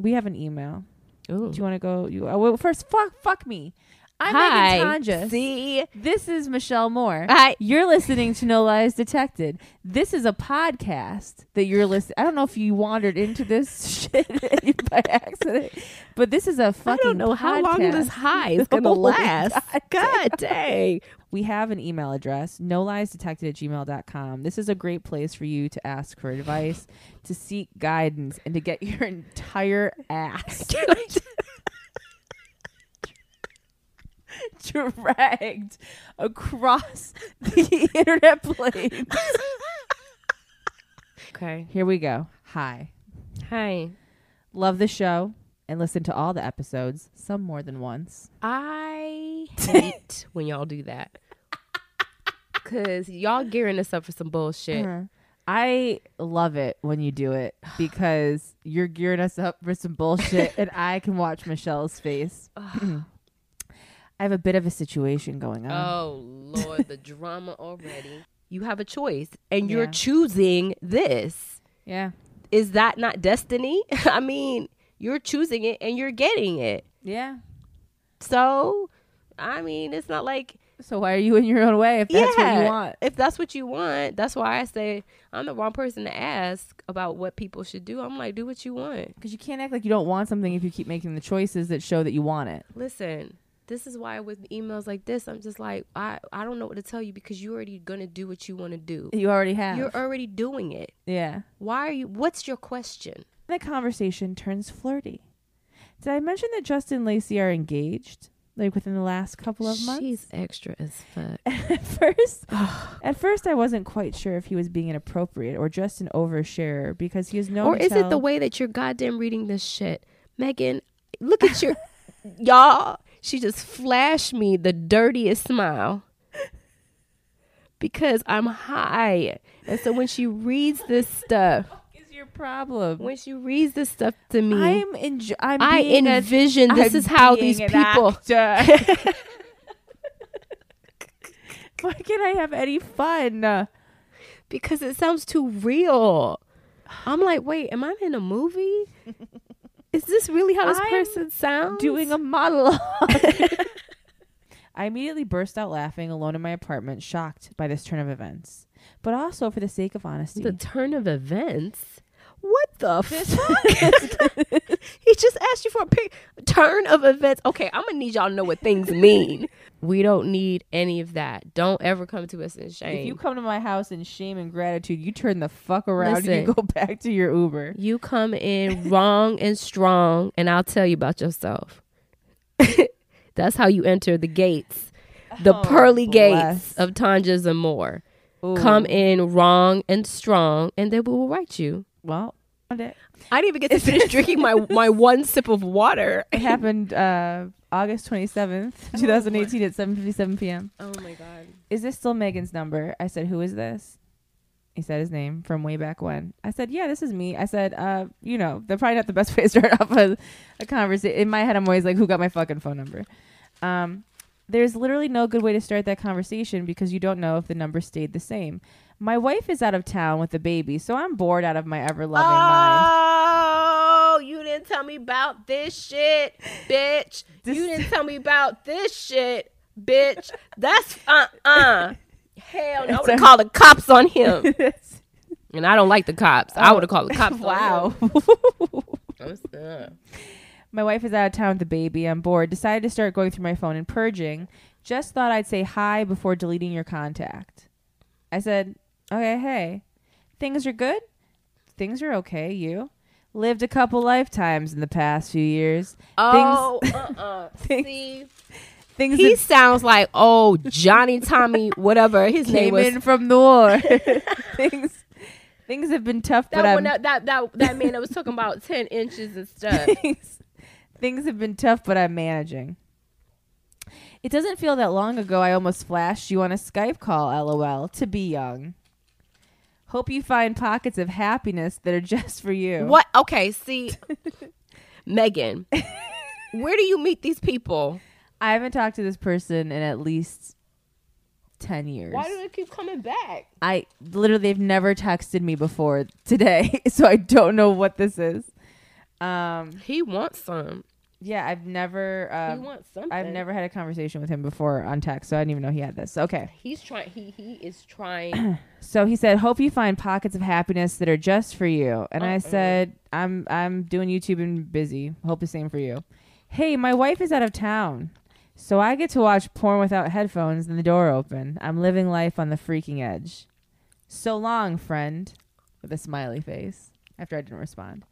we have an email. Ooh. Do you want to go? You uh, well, first, fuck, fuck me. I'm Hi. Megan Tonjes. See, This is Michelle Moore. Hi. You're listening to No Lies Detected. This is a podcast that you're listening. I don't know if you wandered into this shit by accident, but this is a fucking. I don't know how long podcast. this high is gonna last. God God dang. We have an email address, no lies detected at gmail.com. This is a great place for you to ask for advice, to seek guidance, and to get your entire ass dragged across the internet plane. Okay. Here we go. Hi. Hi. Love the show and listen to all the episodes, some more than once. I hate when y'all do that. Cause y'all gearing us up for some bullshit. Uh-huh. I love it when you do it because you're gearing us up for some bullshit and I can watch Michelle's face. I have a bit of a situation going on. Oh Lord, the drama already. You have a choice, and you're Yeah. choosing this. Yeah. Is that not destiny? I mean, you're choosing it, and you're getting it. Yeah. So, I mean, it's not like So why are you in your own way if that's what you want? if that's what you want. That's why I say I'm the wrong person to ask about what people should do. I'm like, do what you want. Because you can't act like you don't want something if you keep making the choices that show that you want it. Listen, this is why with emails like this, I'm just like, I, I don't know what to tell you because you're already gonna do what you want to do. You already have. You're already doing it. yeah. Why are you? What's your question? The conversation turns flirty. Did I mention that Justin and Lacey are engaged? Like within the last couple of months? She's extra as fuck. at first at first I wasn't quite sure if he was being inappropriate or just an oversharer because he is known or is it the way that you're goddamn reading this shit, Megan? Look at your y'all. She just flashed me the dirtiest smile because I'm high, and so when she reads this stuff, is your problem? when she reads this stuff to me, I'm enjo- I'm I being a- envision this I'm is how these people. Why can't I have any fun? because it sounds too real. I'm like, wait, am I in a movie? Is this really how this I'm person sounds? Doing a monologue. I immediately burst out laughing alone in my apartment, shocked by this turn of events. But also for the sake of honesty. the turn of events. What the fuck? he just asked you for a pic- turn of events. Okay, I'm gonna need y'all to know what things mean. we don't need any of that. Don't ever come to us in shame. If you come to my house in shame and gratitude, you turn the fuck around and you go back to your Uber. You come in wrong and strong, and I'll tell you about yourself. That's how you enter the gates, the Oh, pearly gates of Tonjes and Moore. Ooh. Come in wrong and strong, and then we will write you. Well, I didn't even get to finish drinking my, my one sip of water. It happened uh, August 27th, 2018 at 7.57 p.m. Oh my god. Is this still Megan's number? I said, who is this? He said his name from way back when. I said, yeah, this is me. I said, uh, you know, they're probably not the best way to start off a, a conversation. In my head, I'm always like, who got my fucking phone number? Um, there's literally no good way to start that conversation because you don't know if the number stayed the same. My wife is out of town with the baby, so I'm bored out of my ever loving mind. Oh, you didn't tell me about this shit, bitch. This- you didn't tell me about this shit, bitch. That's uh uh. Hell no. I would have called the cops on him. And I don't like the cops. I would have called the cops. wow. On him. My wife is out of town with the baby. I'm bored. Decided to start going through my phone and purging. Just thought I'd say hi before deleting your contact. I said, okay, hey. Things are good? Things are okay. You? Lived a couple lifetimes in the past few years. Oh, uh-uh. Things- See, Things he that sounds like oh Johnny Tommy whatever his name came was. in from the war. things, things have been tough, that but one, I'm, that, that that that man that was talking about ten inches and stuff. things, things have been tough, but I'm managing. It doesn't feel that long ago I almost flashed you on a Skype call, lol, to be young. Hope you find pockets of happiness that are just for you. What? Okay, see, Megan, where do you meet these people? I haven't talked to this person in at least 10 years. Why do they keep coming back? I literally they've never texted me before today, so I don't know what this is. Um, He wants some. Yeah, I've never, he uh, wants something. I've never had a conversation with him before on text, so I didn't even know he had this. Okay. He's trying. He he is trying. So he said, "Hope you find pockets of happiness that are just for you." And I Uh-uh. said, "I'm I'm doing YouTube and busy. Hope the same for you." Hey, my wife is out of town, so I get to watch porn without headphones and the door open. I'm living life on the freaking edge. So long, friend, with a smiley face. After I didn't respond.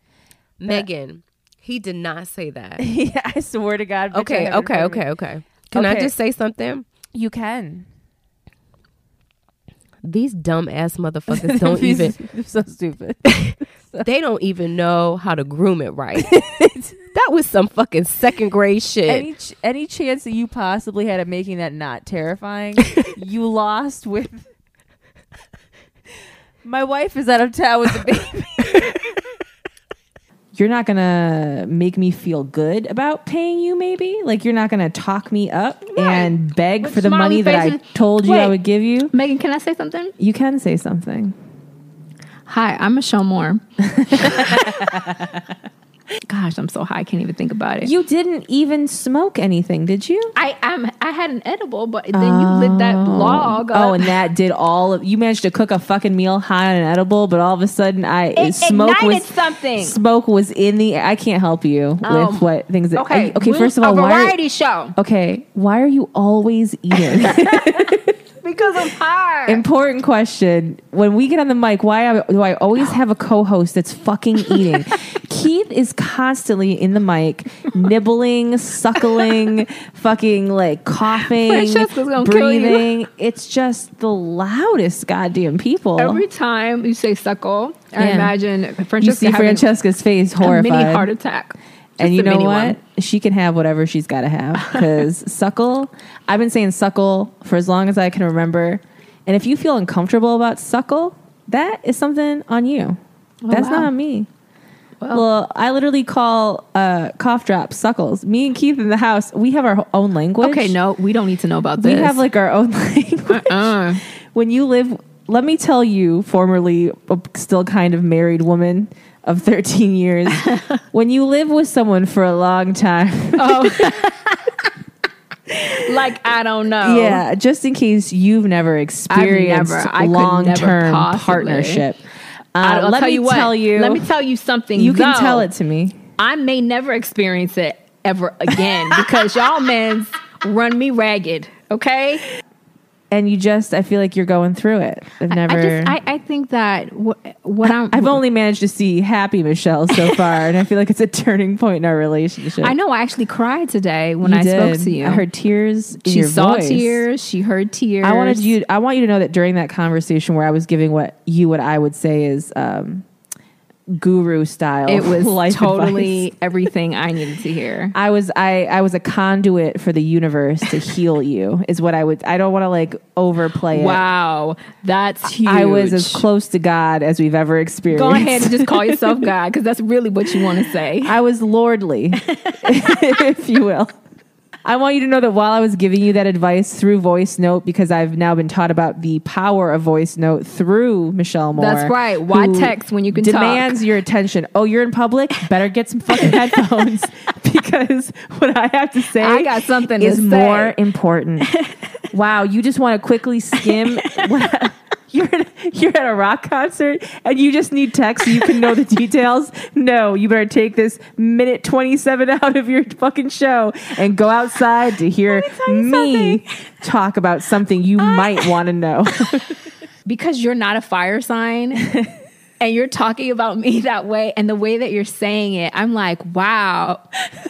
Megan, he did not say that. yeah, I swear to God. bitch, I Okay, have it in okay, front of me. okay, okay. Can I Okay. just say something? You can. These dumb ass motherfuckers don't even so stupid. they don't even know how to groom it right. that was some fucking second grade shit. any ch- any chance that you possibly had of making that not terrifying, you lost with. My wife is out of town with the baby. You're not gonna make me feel good about paying you, maybe. Like you're not gonna talk me up and beg With for the money that I told you I would give you. Megan, can I say something? You can say something. Hi, I'm Michelle Moore. Gosh, I'm so high, I can't even think about it. You didn't even smoke anything, did you? I I'm, I had an edible, but then you lit that log. Oh, and that did all of. You managed to cook a fucking meal high on an edible, but all of a sudden, I it smoke ignited was something. smoke was in the. I can't help you Um, with what things. That, Okay, okay. we- First of all, a why? Are, variety show okay, why are you always eating? because I'm high. Important question. When we get on the mic, why do I always have a co-host that's fucking eating? Keith is constantly in the mic, nibbling, suckling, fucking like coughing, Francesca's gonna kill you. breathing. It's just the loudest goddamn people. Every time you say suckle, I imagine Francesca you see Francesca's face horrified. mini heart attack. and you know what? one. She can have whatever she's got to have because suckle. I've been saying suckle for as long as I can remember. And if you feel uncomfortable about suckle, that is something on you. Oh, That's wow. not on me. Well- Well, I literally call uh, cough drops suckles. Me and Keith in the house, we have our own language. Okay, no, we don't need to know about this. we have like our own language. uh, when you live let me tell you formerly a still kind of married woman of 13 years when you live with someone for a long time like I don't know. yeah just in case you've never experienced long-term never partnership uh, I, will let tell me you what. tell you Let me tell you something. you can though. tell it to me I may never experience it ever again because y'all men's run me ragged. Okay. And you just i feel like you're going through it i've never I just I, I think that what, what I'm I've only managed to see happy Michelle so far, and I feel like it's a turning point in our relationship. I know I actually cried today when You I did. spoke to you. I heard tears. She saw voice. tears. She heard tears. I wanted you. I want you to know that during that conversation where I was giving what you, what I would say is um, guru style. It was totally advice. everything I needed to hear. I was I I was a conduit for the universe to heal you. Is what I would. I don't want to like overplay it. Wow, that's huge. I was as close to God as we've ever experienced. Go ahead and just call yourself God because that's really what you want to say. I was lordly, if you will. I want you to know that while I was giving you that advice through voice note, because I've now been taught about the power of voice note through Michelle Moore. That's right. Why text when you can talk? demands your attention. Oh, you're in public? Better get some fucking headphones because what I have to say I got something is more important. wow, you just want to quickly skim. you're you're at a rock concert and you just need text so you can know the details. No, you better take this minute twenty seven out of your fucking show and go outside to hear me talk about something you might want to know. because you're not a fire sign and you're talking about me that way and the way that you're saying it i'm like wow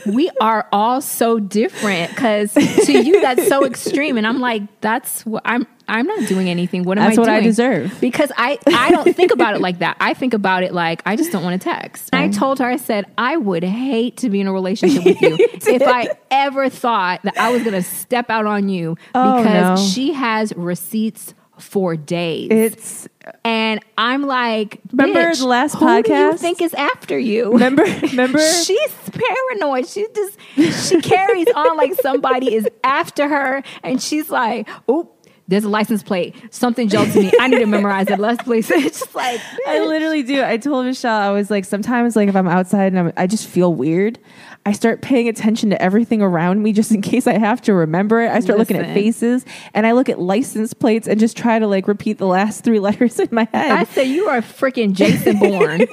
we are all so different because to you that's so extreme and i'm like that's what i'm i'm not doing anything what am I doing? That's i what doing I deserve. because i i don't think about it like that i think about it like i just don't want to text and i told her i said i would hate to be in a relationship with you if i ever thought that i was going to step out on you Oh, because no. she has receipts for days It's and I'm like, Remember the last who do you think is after you? remember remember She's paranoid. She just she carries on like somebody is after her, and she's like, "Oh, There's a license plate. Something jolts me. I need to memorize that license plate. It's just like I literally do. I told Michelle I was like sometimes like if I'm outside and I'm, I just feel weird, I start paying attention to everything around me just in case I have to remember it. I start looking at faces and I look at license plates and just try to like repeat the last three letters in my head. I say you are freaking Jason Bourne.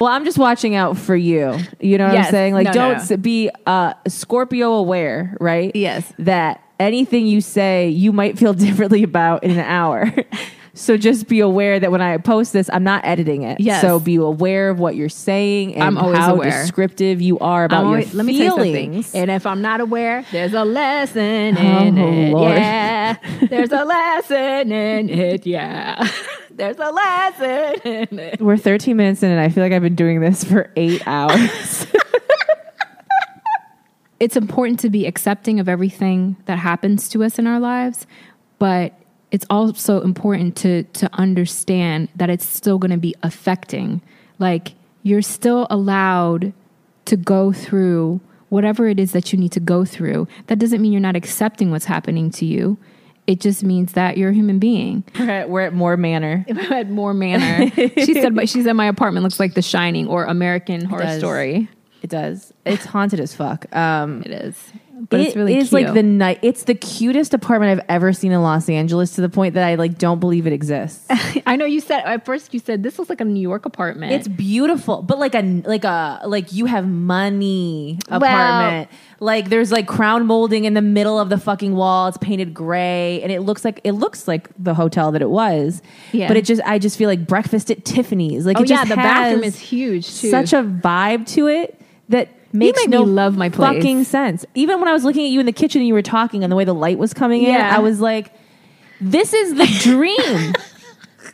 well, I'm just watching out for you. You know what I'm saying? Like no, don't no. be uh Scorpio aware, right? Yes. That anything you say you might feel differently about in an hour. So just be aware that when I post this, I'm not editing it. Yes. So be aware of what you're saying and always how aware. descriptive you are about I'm your always- let me tell you feelings. something. And if I'm not aware, there's a lesson Oh, in it. Lord. Yeah. There's a lesson in it. Yeah. There's a lesson in it. We're 13 minutes in, and I feel like I've been doing this for eight hours. It's important to be accepting of everything that happens to us in our lives, but it's also important to to understand that it's still going to be affecting. Like you're still allowed to go through whatever it is that you need to go through. That doesn't mean you're not accepting what's happening to you. It just means that you're a human being. we're, at, we're at more manner. If I had more manner, she said. But she said my apartment looks like The Shining or American Horror. Story. It does. It's haunted as fuck. Um, It is, but it's really is cute. like the night. It's the cutest apartment I've ever seen in Los Angeles to the point that I like don't believe it exists. I know you said at first you said this looks like a New York apartment. it's beautiful, but like a like a like you have money apartment. like there's like crown molding in the middle of the fucking wall. It's painted gray, and it looks like it looks like the hotel that it was. Yeah. But it just I just feel like breakfast at Tiffany's. Like oh it yeah, the bathroom is huge too. such a vibe to it that makes make no me love my place. fucking sense. Even when I was looking at you in the kitchen and you were talking and the way the light was coming in, Yeah. I was like, this is the dream.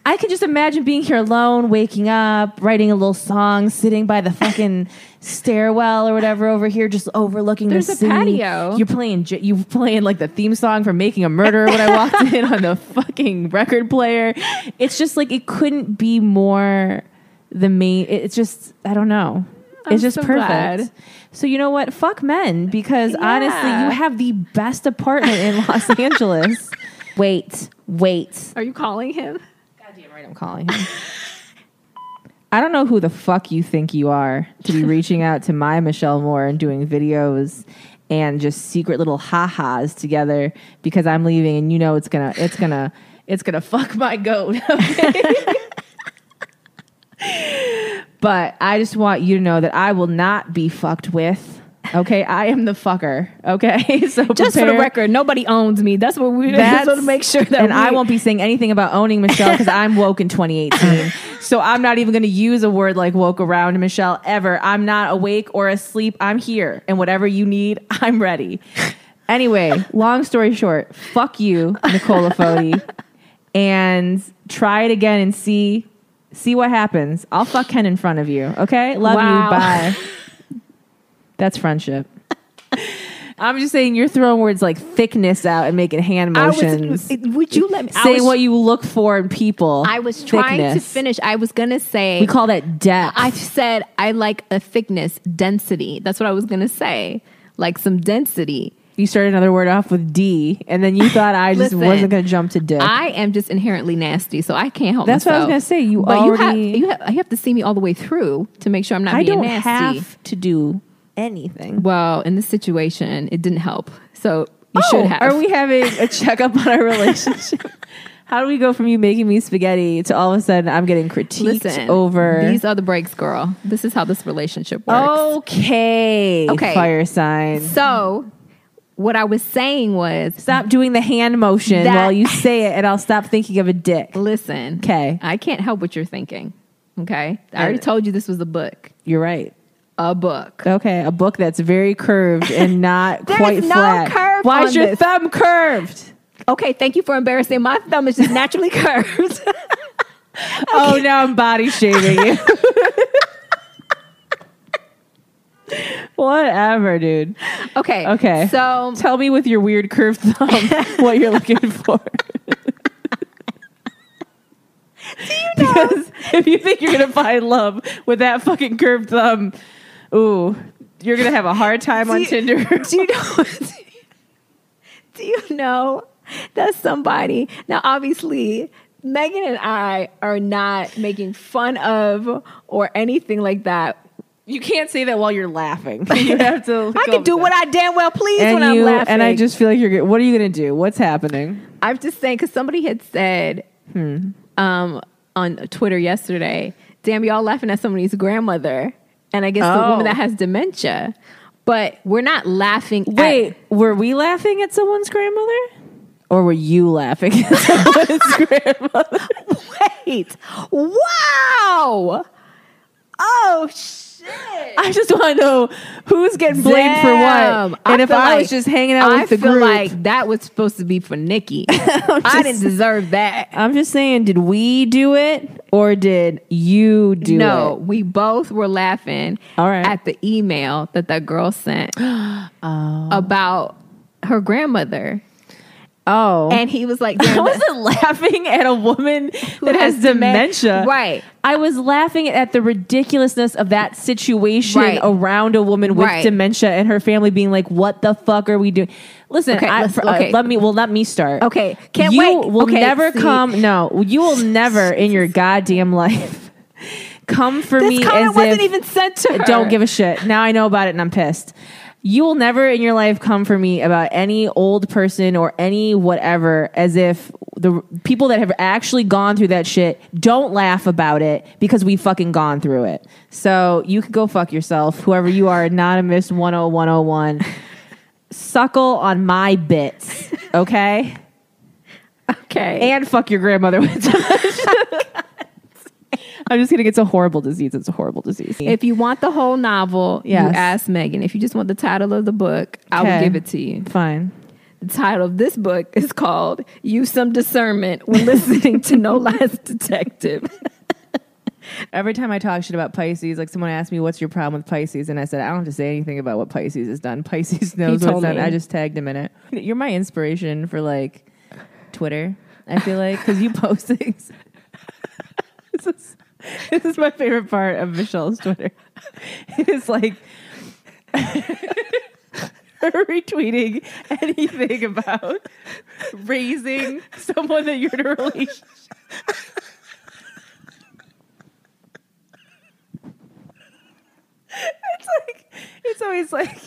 I could just imagine being here alone, waking up, writing a little song, sitting by the fucking stairwell or whatever over here, just overlooking There's the a city. patio. You're playing, j- you playing like the theme song from Making a Murderer when I walked in on the fucking record player. It's just like it couldn't be more the main. It's just I don't know. I'm it's just so perfect. glad. So you know what? Fuck men because honestly, you have the best apartment in Los Angeles. Wait, wait. Are you calling him? Goddamn right, I'm calling him. I don't know who the fuck you think you are to be reaching out to my Michelle Moore and doing videos and just secret little ha-has together because I'm leaving and you know it's gonna it's gonna it's gonna fuck my goat. okay? But I just want you to know that I will not be fucked with. Okay, I am the fucker. Okay, so Just for the record, nobody owns me. That's what we. That's That's to make sure that. and I won't be saying anything about owning Michelle because I'm woke in 2018. so I'm not even going to use a word like woke around Michelle ever. I'm not awake or asleep. I'm here, and whatever you need, I'm ready. Anyway, long story short, fuck you, Nicola Foti, and try it again and see see what happens. I'll fuck Ken in front of you. Okay, love Wow. you. Bye. That's friendship. I'm just saying you're throwing words like thickness out and making hand I motions. was. Would you let me Say was- what you look for in people. I was trying to finish. I was gonna say. We call that depth. I said I like a thickness, density. That's what I was gonna say. Like some density. You started another word off with D, and then you thought I just Listen, wasn't going to jump to dick. I am just inherently nasty, so I can't help That's what I was gonna say. You but already- you have, you have you have to see me all the way through to make sure I'm not I being don't nasty. have to do anything. Well, in this situation, it didn't help. So you Oh, should have. Are we having a checkup on our relationship? How do we go from you making me spaghetti to all of a sudden I'm getting critiqued Listen, over? these are the breaks, girl. This is how this relationship works. okay, Okay. fire sign. So, what I was saying was, Stop doing the hand motion That- while you say it, and I'll stop thinking of a dick. Listen, okay, I can't help what you're thinking. Okay, I already told you this was a book. You're right. A book. Okay, a book that's very curved and not quite no flat. curve Why is your this. thumb curved? Okay, thank you for embarrassing. My thumb is just naturally curved. Oh, now I'm body shaming you. Whatever, dude. okay. Okay. So Tell me with your weird curved thumb what you're looking for. Do you know? Because if you think you're gonna find love with that fucking curved thumb, ooh, you're gonna have a hard time on you- Tinder. do you know? do you know That's somebody. Now, obviously, Megan and I are not making fun of or anything like that. You can't say that while you're laughing. You have to. I can do what I damn well please and when you, I'm laughing. And I just feel like you're. What are you gonna do? What's happening? I'm just saying because somebody had said um, on Twitter yesterday, "Damn, y'all laughing at somebody's grandmother," and I guess the Oh. woman that has dementia. But we're not laughing. at- Wait, were we laughing at someone's grandmother, or were you laughing at someone's grandmother? wait, wow! Oh shit! I just want to know who's getting blamed for what. And if feel I was just hanging out I with the feel group, like that was supposed to be for Nikki. I didn't deserve that. I'm just saying, did we do it or did you do no, it? No, we both were laughing All right. at the email that that girl sent oh. about her grandmother. Oh, And he was like, I wasn't laughing at a woman that has, has demen- dementia. Right. I was laughing at the ridiculousness of that situation Right. around a woman with Right. dementia and her family being like, "What the fuck are we doing?" Listen, Okay, I, uh, okay. let me. Well, let me start. Okay, can't you wait. will Okay, never see. come. No, you will never in your goddamn life come for this me comment as wasn't even sent to her. don't give a shit. Now I know about it and I'm pissed. You will never in your life come for me about any old person or any whatever as if the people that have actually gone through that shit don't laugh about it because we fucking gone through it. So you can go fuck yourself, whoever you are, anonymous 10101. Suckle on my bits, okay? Okay. And fuck your grandmother with. I'm just kidding. It's a horrible disease. It's a horrible disease. if you want the whole novel, Yes. you ask Megan. If you just want the title of the book, I will give it to you. Fine. The title of this book is called Use Some Discernment When Listening to No Lies Detected. Every time I talk shit about Pisces, like someone asked me, "What's your problem with Pisces?" and I said, "I don't have to say anything about what Pisces has done. Pisces knows what's done." I just tagged him in it. You're my inspiration for like Twitter. I feel like because you post things. this is this is my favorite part of Michelle's Twitter. It's like retweeting anything about raising someone that you're in a relationship. It's like it's always like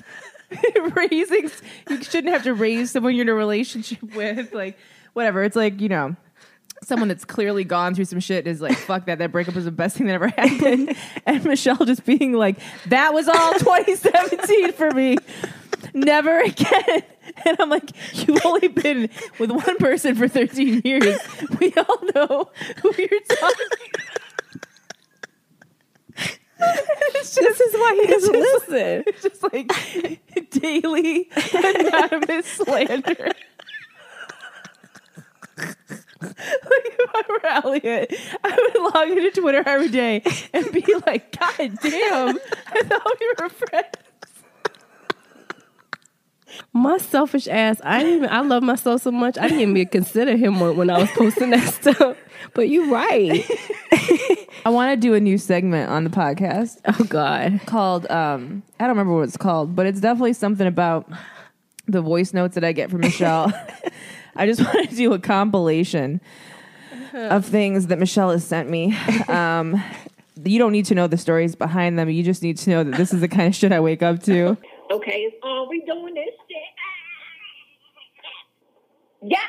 raising. You shouldn't have to raise someone you're in a relationship with. Like whatever. It's like you know. Someone that's clearly gone through some shit is like, fuck that. That breakup was the best thing that ever happened. And Michelle just being like, that was all 2017 for me. Never again. And I'm like, you've only been with one person for 13 years. We all know who you're talking It's this is why he doesn't listen. it's just like daily anonymous slander. like if I were Elliot, I would log into Twitter every day and be like, God damn, I thought we were friends. My selfish ass. I didn't even. I love myself so much. I didn't even consider him when, when I was posting that stuff. But you're right. I want to do a new segment on the podcast Oh God. called um I don't remember what it's called, but it's definitely something about the voice notes that I get from Michelle. I just want to do a compilation of things that Michelle has sent me. Um you don't need to know the stories behind them. You just need to know that this is the kind of shit I wake up to. Okay, it's on. We doing this shit. Yes,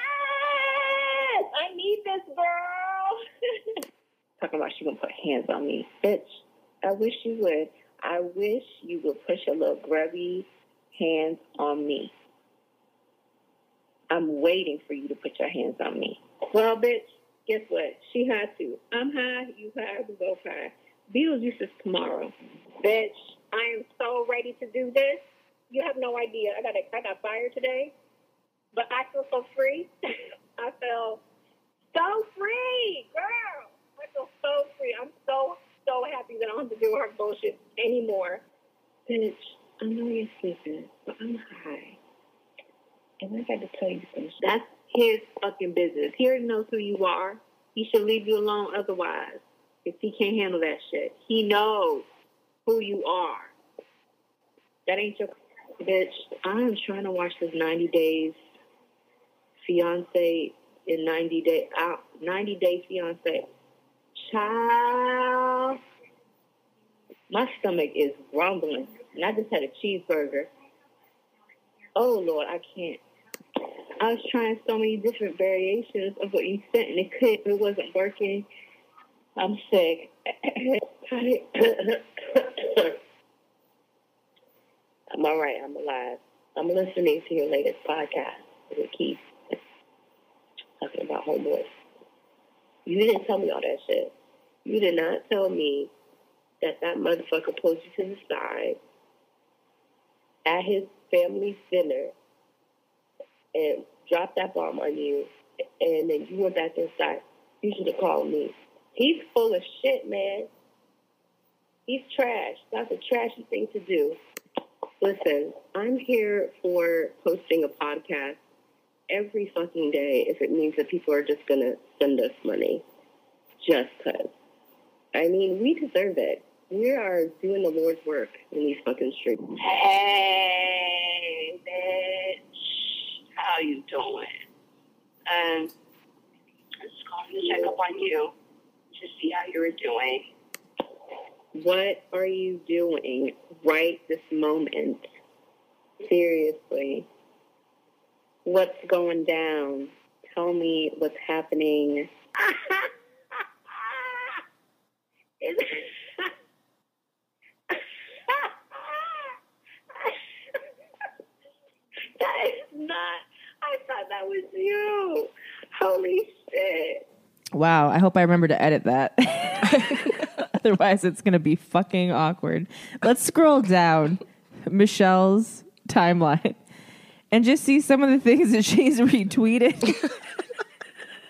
I need this girl. Talking about she gonna put hands on me, bitch. I wish you would. I wish you would put your little grubby hands on me. I'm waiting for you to put your hands on me. Well, bitch, guess what? She high too. I'm high, you high, we both high. Beetlejuice is tomorrow. Bitch, I am so ready to do this. You have no idea. I got I got fired today, but I feel so free. I feel so free, girl. I feel so free. I'm so so happy that I don't have to do her bullshit anymore. Bitch, I know you're sleeping, but I'm high. And I got to tell you something. That's his fucking business. He already knows who you are. He should leave you alone otherwise. If he can't handle that shit. He knows who you are. That ain't your bitch. I'm trying to watch this 90 days fiance in 90 day out 90 day fiance. Child, my stomach is rumbling. And I just had a cheeseburger. Oh Lord, I can't. I was trying so many different variations of what you sent, and it couldn't. It wasn't working. I'm sick. I'm all right. I'm alive. I'm listening to your latest podcast with Keith talking about homeboys. You didn't tell me all that shit. You did not tell me that that motherfucker pulled you to the side at his family dinner and dropped that bomb on you, and then you went back inside. You should have called me. He's full of shit, man. He's trash. That's a trashy thing to do. Listen, I'm here for posting a podcast every fucking day if it means that people are just to send us money. Just because. I mean, we deserve it. We are doing the Lord's work in these fucking streets. Hey, bitch. How you doing? Um, I'm just calling to check up on you to see how you're doing. What are you doing right this moment? Seriously. What's going down? Tell me what's happening. Is- that is not. I thought that was you. Holy shit. Wow, I hope I remember to edit that. Otherwise, it's going to be fucking awkward. Let's scroll down Michelle's timeline and just see some of the things that she's retweeted.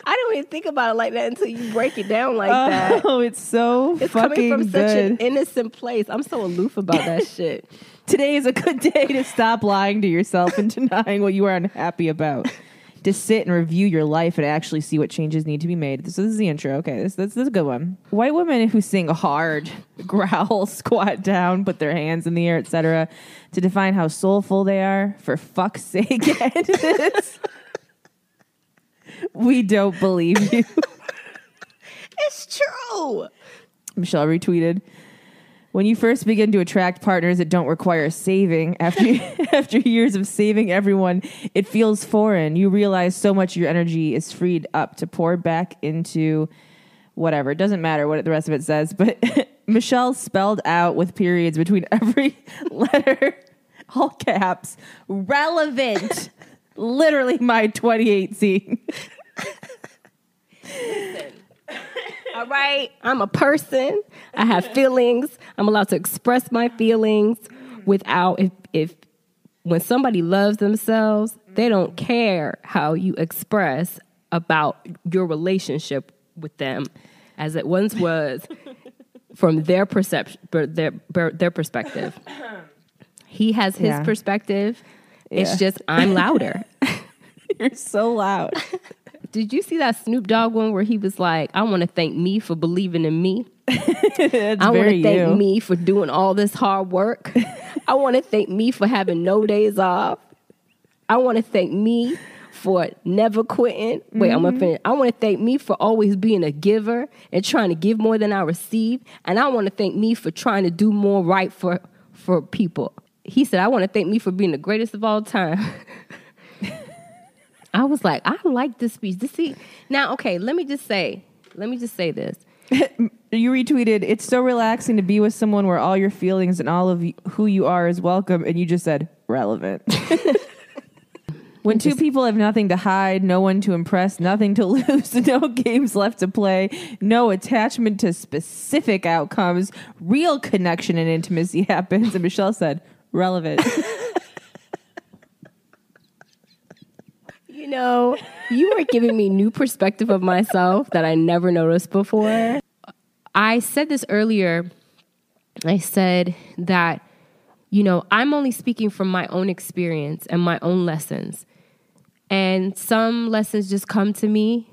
I don't even think about it like that until you break it down like oh, that. oh, it's so It's fucking coming from good. such an innocent place. I'm so aloof about that shit. Today is a good day to stop lying to yourself and denying what you are unhappy about. To sit and review your life and actually see what changes need to be made. This, this is the intro. Okay, this, this, this is a good one. White women who sing hard, growl, squat down, put their hands in the air, etc., to define how soulful they are. For fuck's sake, end this. we don't believe you. It's true. Michelle retweeted. When you first begin to attract partners that don't require saving, after after years of saving everyone, it feels foreign. You realize so much of your energy is freed up to pour back into whatever. It doesn't matter what the rest of it says, but Michelle spelled out with periods between every letter, all caps, relevant. Literally my 2018. All right. I'm a person. I have feelings. I'm allowed to express my feelings without if if when somebody loves themselves, they don't care how you express about your relationship with them as it once was from their perception their their perspective. He has his Yeah. perspective. Yeah. It's just I'm louder. You're so loud. Did you see that Snoop Dogg one where he was like, I want to thank me for believing in me? I want to thank you. me for doing all this hard work. I want to thank me for having no days off. I want to thank me for never quitting. Wait, I'm Mm-hmm. gonna finish. I want to thank me for always being a giver and trying to give more than I receive. And I want to thank me for trying to do more right for for people. He said, I want to thank me for being the greatest of all time. I was like, I like this speech. This see now, okay, let me just say, let me just say this. You retweeted, it's so relaxing to be with someone where all your feelings and all of who you are is welcome. And you just said, relevant. when two people have nothing to hide, no one to impress, nothing to lose, no games left to play, no attachment to specific outcomes, real connection and intimacy happens. And Michelle said, relevant. You know, you are giving me new perspective of myself that I never noticed before. I said this earlier. I said that, you know, I'm only speaking from my own experience and my own lessons. And some lessons just come to me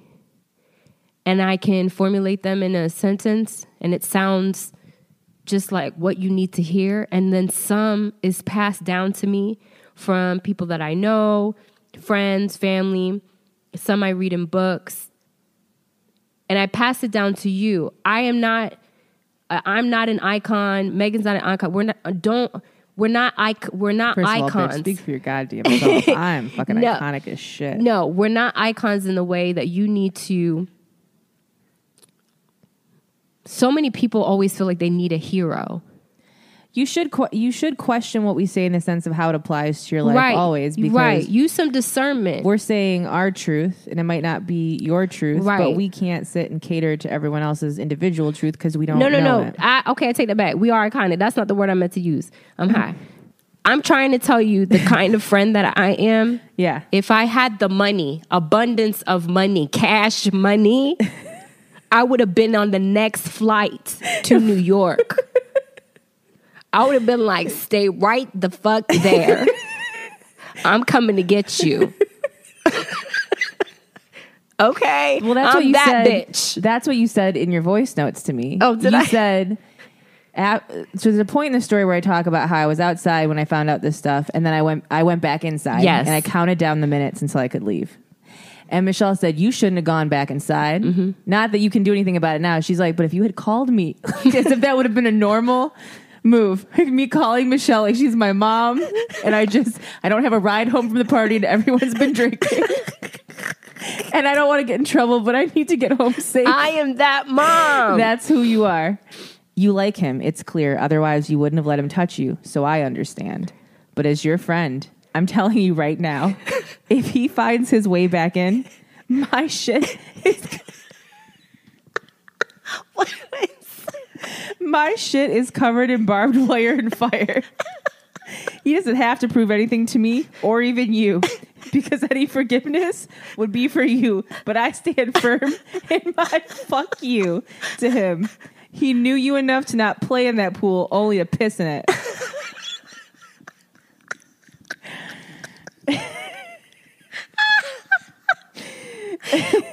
and I can formulate them in a sentence and it sounds just like what you need to hear. And then some is passed down to me from people that I know, friends, family, some I read in books, and I pass it down to you. I am not. uh, I'm not an icon. Megan's not an icon. We're not. uh, Don't. We're not. Ic- we're not First of all, icons. bitch, speak for your goddamn self. I'm fucking No. iconic as shit. No, we're not icons in the way that you need to. So many people always feel like they need a hero. You should you should question what we say in the sense of how it applies to your life right. always because right. Use some discernment. we're saying our truth and it might not be your truth, right. but we can't sit and cater to everyone else's individual truth because we don't know. no, no, no. it. I, okay, I take that back. We are kind of That's not the word I meant to use. I'm mm-hmm. high. I'm trying to tell you the kind of friend that I am. Yeah. If I had the money, abundance of money, cash money, I would have been on the next flight to New York. I would have been like, stay right the fuck there. I'm coming to get you. okay. Well, that's I'm what you that said. bitch. That's what you said in your voice notes to me. Oh, did you I? said. At, so there's a point in the story where I talk about how I was outside when I found out this stuff, and then I went I went back inside. Yes. and I counted down the minutes until I could leave. And Michelle said, "You shouldn't have gone back inside. Mm-hmm. Not that you can do anything about it now." She's like, "But if you had called me, as if that would have been a normal." Move me calling Michelle like she's my mom, and I just I don't have a ride home from the party, and everyone's been drinking, and I don't want to get in trouble, but I need to get home safe. I am that mom. That's who you are. You like him, it's clear. Otherwise, you wouldn't have let him touch you. So I understand. But as your friend, I'm telling you right now, if he finds his way back in, my shit is. My shit is covered in barbed wire and fire. He doesn't have to prove anything to me or even you because any forgiveness would be for you. But I stand firm in my fuck you to him. He knew you enough to not play in that pool, only to piss in it.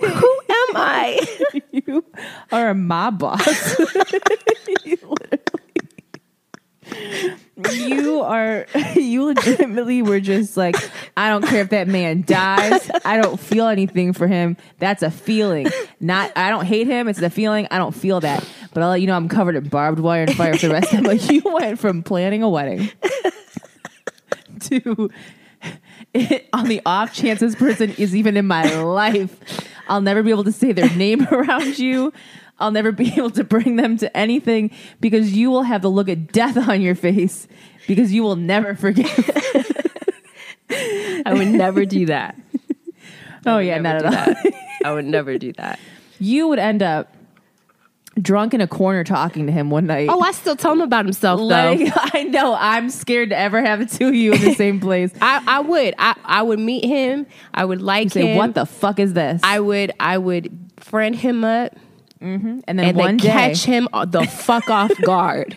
Who You are a mob boss. you. You are you legitimately were just like, I don't care if that man dies. I don't feel anything for him. That's a feeling. Not I don't hate him. It's a feeling. I don't feel that. But I'll let you know I'm covered in barbed wire and fire for the rest of. But you went from planning a wedding to on the off chance this person is even in my life, I'll never be able to say their name around you. I'll never be able to bring them to anything because you will have the look of death on your face because you will never forgive. I would never do that. oh yeah, not at all. I would never do that. You would end up drunk in a corner talking to him one night. Oh, I still tell him about himself though. I know I'm scared to ever have two of you in the same place. I, I would. I, I would meet him. I would like Say him. what the fuck is this? I would I would friend him up mm-hmm. and then and one day catch him the fuck off guard.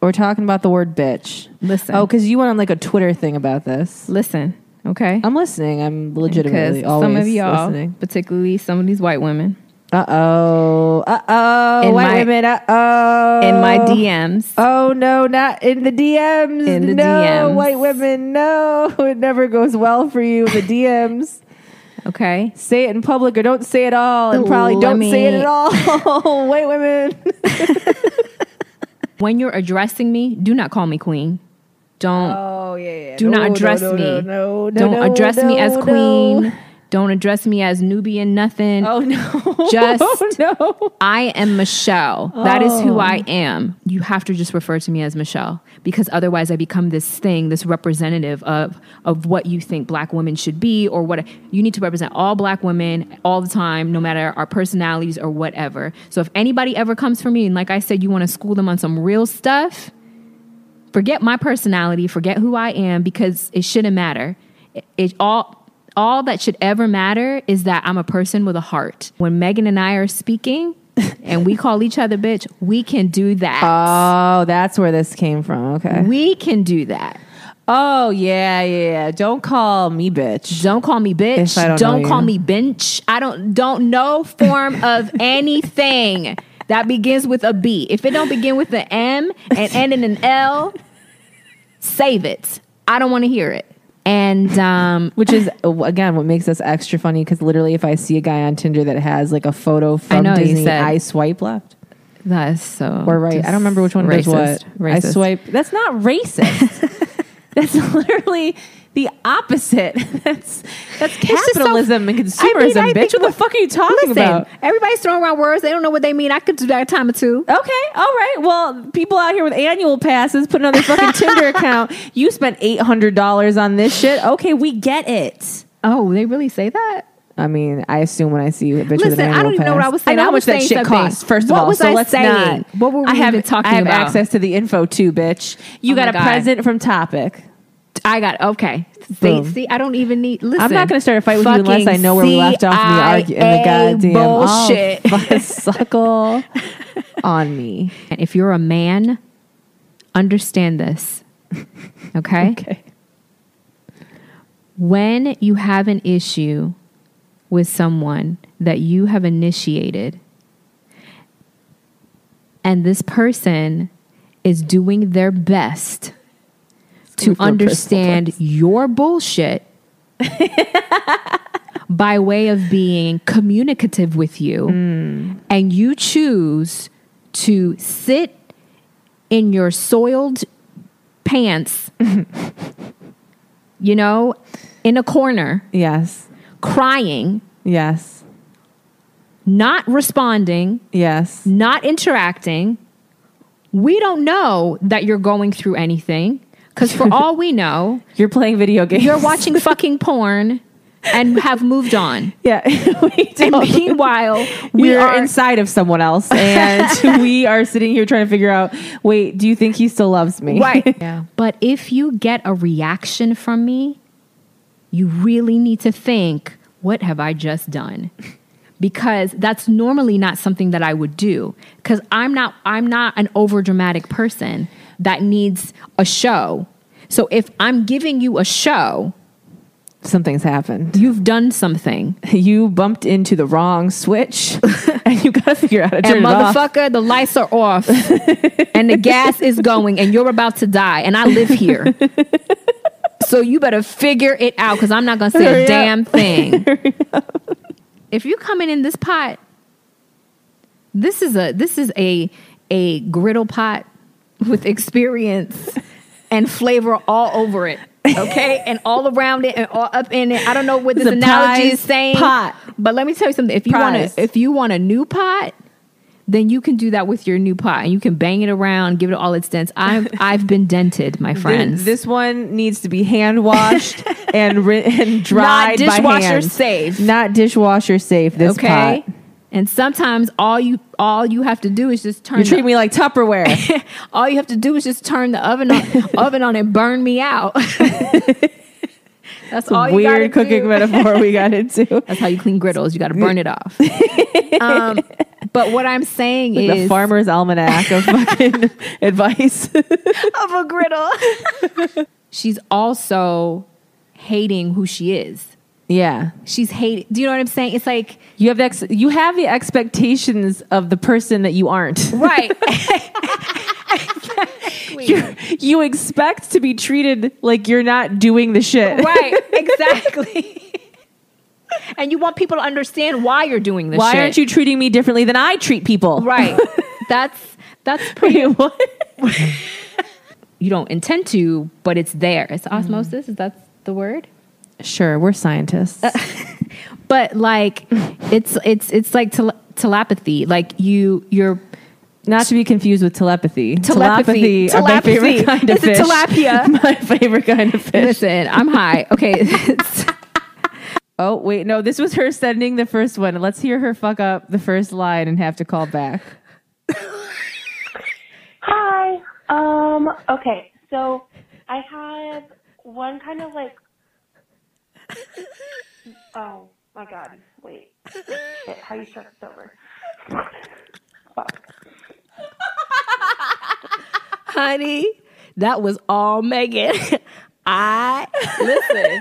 we're talking about the word bitch. Listen. Oh, because you went on like a Twitter thing about this. Listen, okay? I'm listening. I'm legitimately always some of y'all, listening. particularly some of these white women, Uh oh. Uh oh. White my- women. Uh oh. in my DMs, Oh no, not in the DMs. In the no, DMs. white women. No, it never goes well for you in the DMs. okay? say it in public or don't say it all, and probably don't say it at all. white women. When you're addressing me, do not call me queen. Don't Oh yeah. yeah. do not address no, me. No, no, no, don't no, address me as no, queen. Don't address me as Nubian nothing. Oh no. Just- oh, no. I am Michelle. That is who Oh. I am. You have to just refer to me as Michelle because otherwise I become this thing, this representative of of what you think black women should be or what you need to represent all black women all the time no matter our personalities or whatever. So if anybody ever comes for me and like I said you want to school them on some real stuff, forget my personality, forget who I am because it shouldn't matter. It, it all all that should ever matter is that I'm a person with a heart. When Megan and I are speaking and we call each other bitch, we can do that. Oh, that's where this came from. Okay. we can do that. Oh yeah, yeah. yeah. Don't call me bitch. Don't call me bitch. Don't know call you. me bench. I don't don't know form of anything that begins with a B. If it don't begin with an M and end in an L, save it. I don't want to hear it. And um, Which is again what makes us extra funny because literally, if I see a guy on Tinder that has like a photo from know, you Disney, said- I swipe left that's so or right. I don't remember which one does racist. what. I swipe. That's not racist. that's literally the opposite. That's that's just so- capitalism and I mean, consumerism, I bitch. What the fuck are you talking Listen, about? everybody's throwing around words. They don't know what they mean. I could do that a time or two. Okay, all right. Well, people out here with annual passes putting on their fucking Tinder account. You spent eight hundred dollars on this shit. Okay, we get it. Oh, they really say that? I mean, I assume when I see a bitch Listen, I don't even know what I was saying. I know how much that shit something. costs. First What of all, was so I let's saying? not. What were we I have, even talking I have about? access to the info too, bitch. You Oh got a God. present from Topic. I got okay. See, see, I don't even need. Listen, I'm not going to start a fight with you unless I know where we left off in the argument. In the goddamn bullshit. Oh, suckle on me. And if you're a man, understand this. Okay? Okay. When you have an issue with someone that you have initiated, and this person is doing their best to From a personal understand your bullshit by way of being communicative with you, and you choose to sit in your soiled pants, you know, in a corner, Yes. crying, Yes. not responding, Yes. not interacting. We don't know that you're going through anything because, for all we know, You're playing video games. you're watching fucking porn and have moved on. Yeah. we And meanwhile, we We're are inside of someone else, and we are sitting here trying to figure out. Wait, do you think he still loves me? right. But if you get a reaction from me, you really need to think, what have I just done? Because that's normally not something that I would do. Because I'm not I'm not an overdramatic person that needs a show. So if I'm giving you a show, Something's happened. you've done something. You bumped into the wrong switch, and you got to figure out how to turn And it off. motherfucker, the lights are off and the gas is going and you're about to die and I live here. so you better figure it out because I'm not gonna say Hurry a up. damn thing. If you coming in this pot, this is a this is a a griddle pot with experience and flavor all over it. Okay, and all around it and all up in it. I don't know what this analogy is saying, pot. but let me tell you something. If you want to, if you want a new pot, then you can do that with your new pot, and you can bang it around, give it all its dents. I've I've been dented, my friends. This one needs to be hand washed and ri- and dried by dishwasher hand. safe. Not dishwasher safe. This okay. pot. And sometimes all you all you have to do is just turn. You treat the- me like Tupperware. all you have to do is just turn the oven on, oven on and burn me out. That's all you Weird cooking do. metaphor we got into. That's how you clean griddles. You got to burn it off. um, but what I'm saying the is the farmer's almanac of fucking advice. of a griddle. She's also hating who she is. Yeah. She's hating. Do you know what I'm saying? It's like You have the ex- you have the expectations of the person that you aren't. right. you you expect to be treated like you're not doing the shit. right. Exactly. and you want people to understand why you're doing this. Why shit. aren't you treating me differently than I treat people? right? That's that's pretty. Wait, what? You don't intend to, but it's there. It's mm. osmosis. Is that the word? Sure, we're scientists. But like, it's it's it's like tele- telepathy. Like you you're Not to be confused with telepathy. Telepathy. are my Telepathy. favorite kind of It's a fish. tilapia. my favorite kind of fish. listen. I'm high. Okay. Oh wait, no, this was her sending the first one. Let's hear her fuck up the first line and have to call back. Hi. Um, okay, so I have one kind of like Oh my god, wait. Shit, how you start this over? Fuck. honey, that was all Megan. I listen.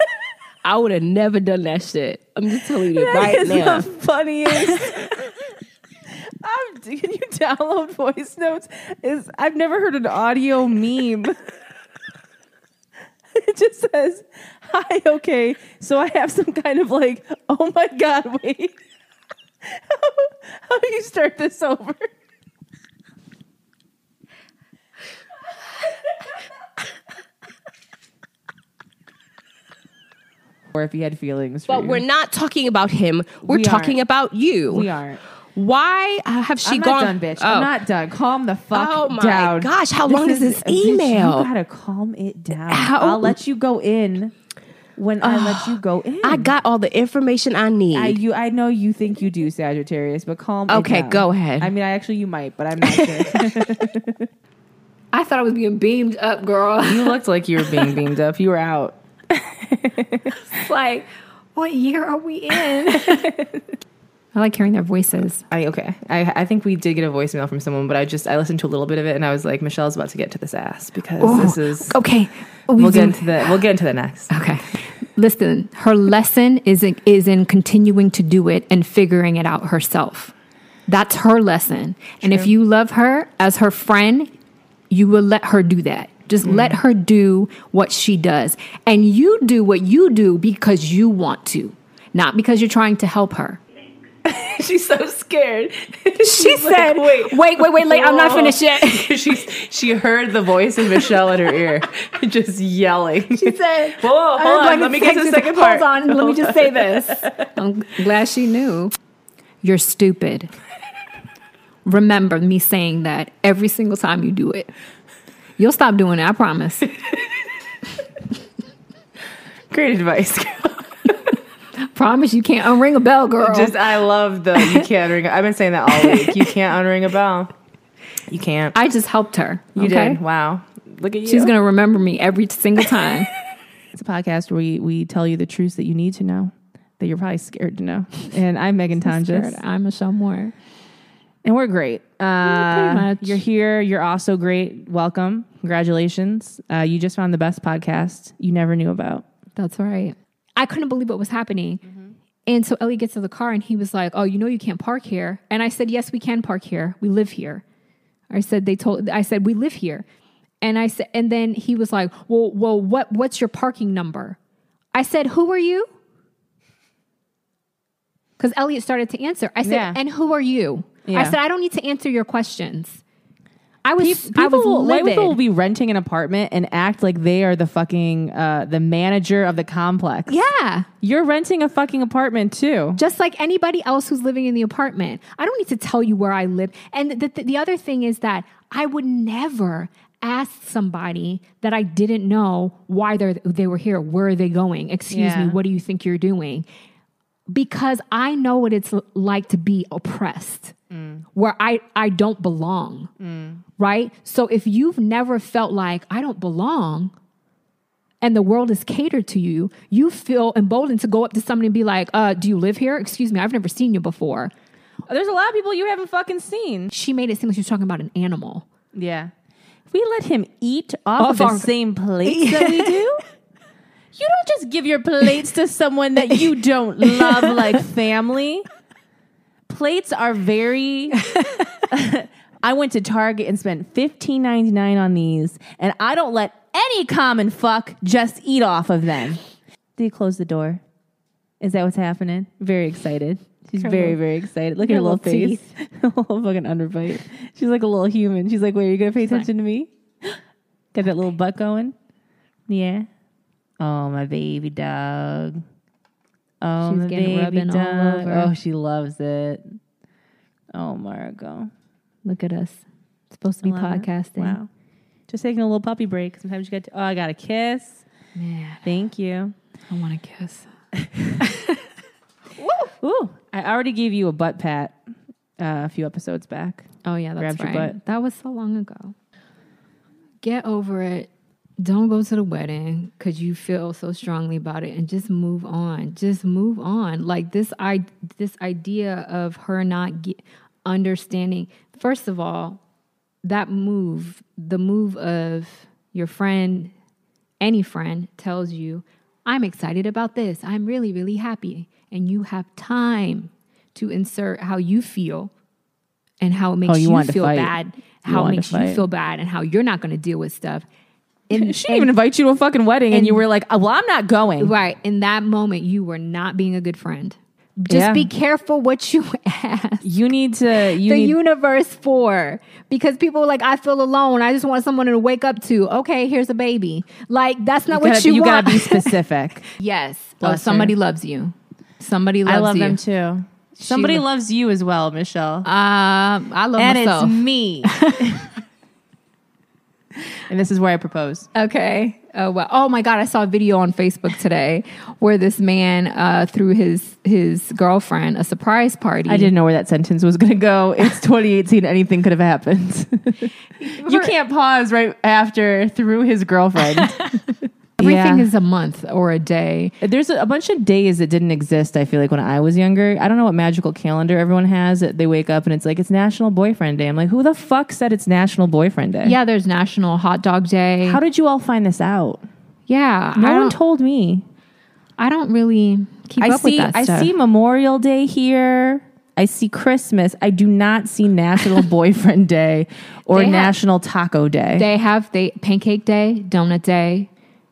I would have never done that shit. I'm just telling you right It's now. the funniest. I'm, can you download voice notes? Is I've never heard an audio meme. it just says, Hi, okay. So I have some kind of like, oh my God, wait. How, how do you start this over? or if he had feelings. For But you. we're not talking about him. We're We talking aren't. about you. We aren't. Why have she I'm gone? not done, bitch. Oh. I'm not done. Calm the fuck down. Oh my down. gosh, how long is this bitch, email? you gotta calm it down. How- I'll let you go in when I let you go in. I got all the information I need. I you I know you think you do Sagittarius, but calm. it Okay, down. go ahead. I mean, I actually you might, but I'm not sure. I thought I was being beamed up, girl. you looked like you were being beamed up. You were out. like, what year are we in? I like hearing their voices. I okay. I I think we did get a voicemail from someone, but I just I listened to a little bit of it and I was like, Michelle's about to get to this ass because oh, this is. Okay. We We'll get into the we'll get into the next. Okay. Listen, her lesson is in, is in continuing to do it and figuring it out herself. That's her lesson. And if you love her as her friend, you will let her do that. Just mm. let her do what she does. And you do what you do because you want to, not because you're trying to help her. She's so scared. She said, wait, wait, wait, wait, I'm not finished yet. she she heard the voice of Michelle in her ear, just yelling. She said, "Whoa, hold on, let me get to the second part." Hold on, let me just say this. I'm glad she knew. You're stupid. Remember me saying that every single time you do it. You'll stop doing it, I promise. Great advice. Promise you can't unring a bell, girl. Just I love the you can't ring. I've been saying that all week. You can't unring a bell. You can't. I just helped her. You okay? did. Wow. Look at you. She's gonna remember me every single time. It's a podcast where we, we tell you the truths that you need to know that you're probably scared to know. And I'm Megan Tonjes. I'm Michelle Moore. And we're great. Uh, pretty much. You're here. You're also great. Welcome. Congratulations. Uh, you just found the best podcast you never knew about. That's right. I couldn't believe what was happening. Mm-hmm. And so Ellie gets to the car and he was like, Oh, you know you can't park here. And I said, Yes, we can park here. We live here. I said, they told I said, we live here. And I said, and then he was like, Well, well, what what's your parking number? I said, Who are you? Because Elliot started to answer. I said, Yeah. and who are you? I said, I don't need to answer your questions. I was People, I was will, white livid. people will be renting an apartment and act like they are the fucking uh, the manager of the complex. yeah. You're renting a fucking apartment too. just like anybody else who's living in the apartment. I don't need to tell you where I live. And the, the, the other thing is that I would never ask somebody that I didn't know why they they were here. Where are they going? Excuse Yeah. me. What do you think you're doing? Because I know what it's like to be oppressed, where I I don't belong. Right. So if you've never felt like I don't belong, and the world is catered to you, you feel emboldened to go up to somebody and be like, uh, do you live here? Excuse me, I've never seen you before. There's a lot of people you haven't fucking seen. She made it seem like she was talking about an animal. Yeah. If we let him eat off, Off of the our- same plates that we do, you don't just give your plates to someone that you don't love like family. Plates are very. I went to Target and spent fifteen ninety nine on these, and I don't let any common fuck just eat off of them. Did you close the door? Is that what's happening? Very excited. She's very, very excited. Look at her her little little face. little fucking underbite. She's like a little human. She's like, wait, are you gonna pay attention to me? Got that little butt going? Yeah. Oh, my baby dog. Oh, She's my getting baby rubbing all dog. over. Oh, she loves it. Oh, Margot. Look at us. supposed to be podcasting. Wow. Just taking a little puppy break. Sometimes you get to, oh, I got a kiss. Man, Thank you. I want a kiss. Ooh, I already gave you a butt pat uh, a few episodes back. Oh yeah, that's Grabbed your right. butt. That was so long ago. Get over it. Don't go to the wedding because you feel so strongly about it, and just move on. Just move on. Like this, I this idea of her not ge- understanding. First of all, that move, the move of your friend, any friend tells you, "I'm excited about this. I'm really, really happy," and you have time to insert how you feel and how it makes Oh, you you, feel bad, how it makes you feel bad, and how you're not going to deal with stuff. In, She didn't even invite you to a fucking wedding, and, and- you were like, "Oh, "Well, I'm not going." right in that moment, you were not being a good friend. Just Yeah. be careful what you ask You need to. You the need, universe for because people like I feel alone. I just want someone to wake up to. Okay, here's a baby. Like that's not you what gotta, you, you want. gotta be specific. yes. Oh, Bless her. somebody loves you. Somebody loves I love you. them too. Somebody lo- loves you as well, Michelle. Um, I love and myself. And it's me. And this is where I propose. Okay. Oh well. Oh my God! I saw a video on Facebook today where this man uh, threw his his girlfriend a surprise party. I didn't know where that sentence was going to go. It's 2018. Anything could have happened. you can't pause right after through his girlfriend. Everything Yeah. is a month or a day. There's a, a bunch of days that didn't exist. I feel like when I was younger, I don't know what magical calendar everyone has. They wake up and it's like it's National Boyfriend Day. I'm like, who the fuck said it's National Boyfriend Day? Yeah, there's National Hot Dog Day. How did you all find this out? yeah, No I one told me. I don't really keep I up see. with that I stuff. see Memorial Day here. I see Christmas. I do not see National Boyfriend Day or have- National Taco Day. They have they Pancake Day, Donut Day,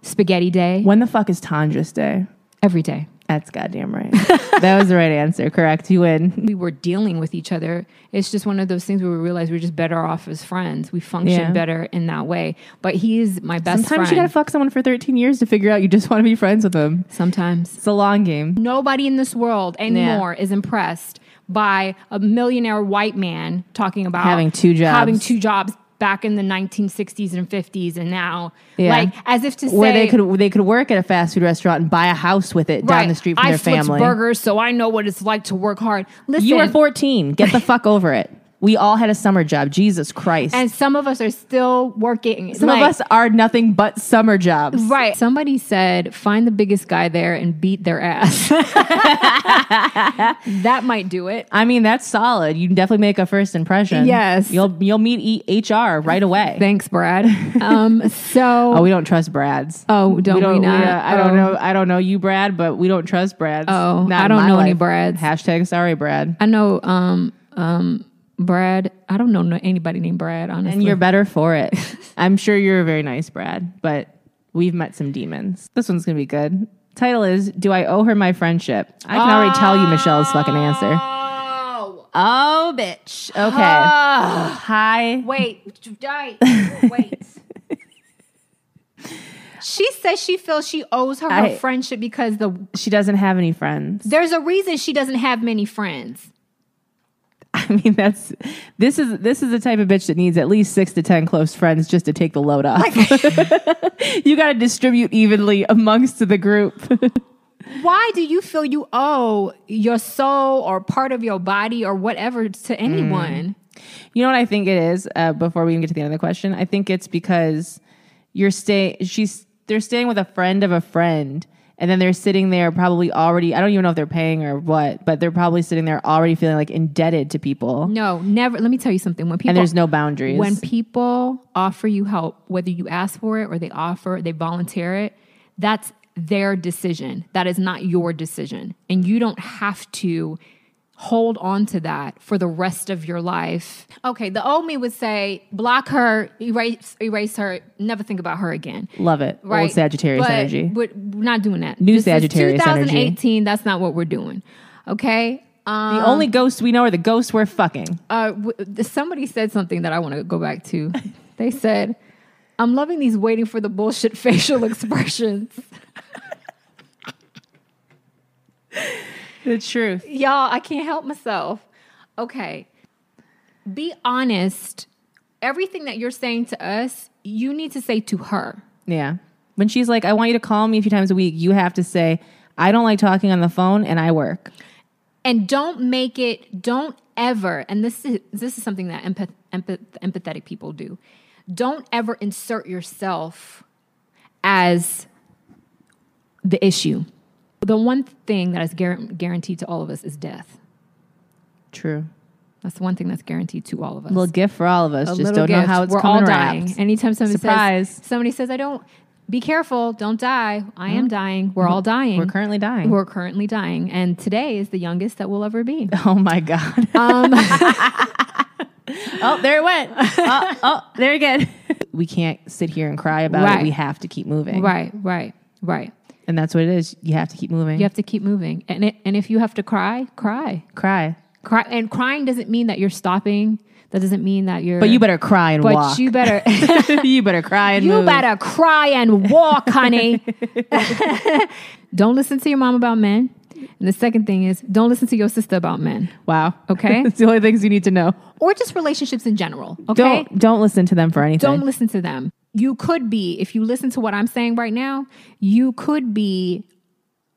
Spaghetti Day, when the fuck is Tandra's Day? every day. That's goddamn right. that was the right answer. Correct. You win. We were dealing with each other. It's just one of those things where we realize we're just better off as friends. We function Yeah. better in that way. But he is my best Sometimes friend. you gotta fuck someone for 13 years to figure out you just want to be friends with them. Sometimes It's a long game. nobody in this world anymore is impressed by a millionaire white man talking about Having two jobs. having two jobs back in the 1960s and 50s and now Yeah. like as if to say Where they could they could work at a fast food restaurant and buy a house with it down the street from I their family. burgers so I know what it's like to work hard listen You were 14. Get the fuck over it. We all had a summer job. Jesus Christ. and some of us are still working Some like- of us are nothing but summer jobs. Right. Somebody said, find the biggest guy there and beat their ass. that might do it. I mean, that's solid. You can definitely make a first impression. Yes. You'll you'll meet e- HR right away. Thanks, Brad. Um, so, oh, we don't trust Brads. oh, don't we, don't, not? uh, I don't Oh. know. I don't know you, Brad, but we don't trust Brads. Oh, Not I don't know any life. Brads. Hashtag sorry, Brad. I know, um, um, Brad. I don't know anybody named Brad, honestly. And you're better for it. I'm sure you're a very nice Brad, but we've met some demons. This one's gonna be good. Title is Do I owe her my friendship? I can already tell you Michelle's fucking answer. Oh, Oh, bitch. Okay. Hi. wait, wait, wait. She says she feels she owes her her friendship because the She doesn't have any friends. there's a reason she doesn't have many friends. I mean, that's this is this is the type of bitch that needs at least six to ten close friends just to take the load off. you got to distribute evenly amongst the group. Why do you feel you owe your soul or part of your body or whatever to anyone? you know what I think it is? Uh, before we even get to the end of the question, I think it's because you're stay. She's they're staying with a friend of a friend. And then they're sitting there probably already, I don't even know if they're paying or what, but they're probably sitting there already feeling like indebted to people. No, never. Let me tell you something. When people and there's no boundaries. when people offer you help, whether you ask for it or they offer, they volunteer it, that's their decision. That is not your decision. And you don't have to hold on to that for the rest of your life. Okay, the old me would say block her, erase erase her, never think about her again. Love it. Right. Old Sagittarius But energy. We're, we're not doing that. New This is Sagittarius energy. 2018, that's not what we're doing. Okay? Um, the only ghosts we know are the ghosts we're fucking. uh, w- somebody said something that I want to go back to. they said, I'm loving these waiting for the bullshit facial expressions. The truth. Y'all, I can't help myself. Okay. Be honest. Everything that you're saying to us, you need to say to her. Yeah. When she's like, I want you to call me a few times a week, you have to say, I don't like talking on the phone and I work. and don't make it don't ever and this is this is something that empath, empath, empathetic people do don't ever insert yourself as the issue the one thing that is guar- guaranteed to all of us is death True. that's the one thing that's guaranteed to all of us A little gift for all of us. A Just don't know how it's we're coming all dying wrapped. anytime somebody Surprise. says somebody says i don't be careful don't die i am dying we're all dying We're currently dying. we're currently dying and today is the youngest that we'll ever be oh my God. um oh, there it went. oh, oh, there again. we can't sit here and cry about Right. it. We have to keep moving. Right, right, right. And that's what it is. You have to keep moving. You have to keep moving. And it, and if you have to cry, cry. cry. Cry and crying doesn't mean that you're stopping. That doesn't mean that you're But you better cry and but walk. you better you better cry and you move. better cry and walk, honey. don't listen to your mom about men. And the second thing is don't listen to your sister about men. Wow. Okay. It's the only things you need to know. Or just relationships in general. Okay. Don't don't listen to them for anything. Don't listen to them. You could be, if you listen to what I'm saying right now, you could be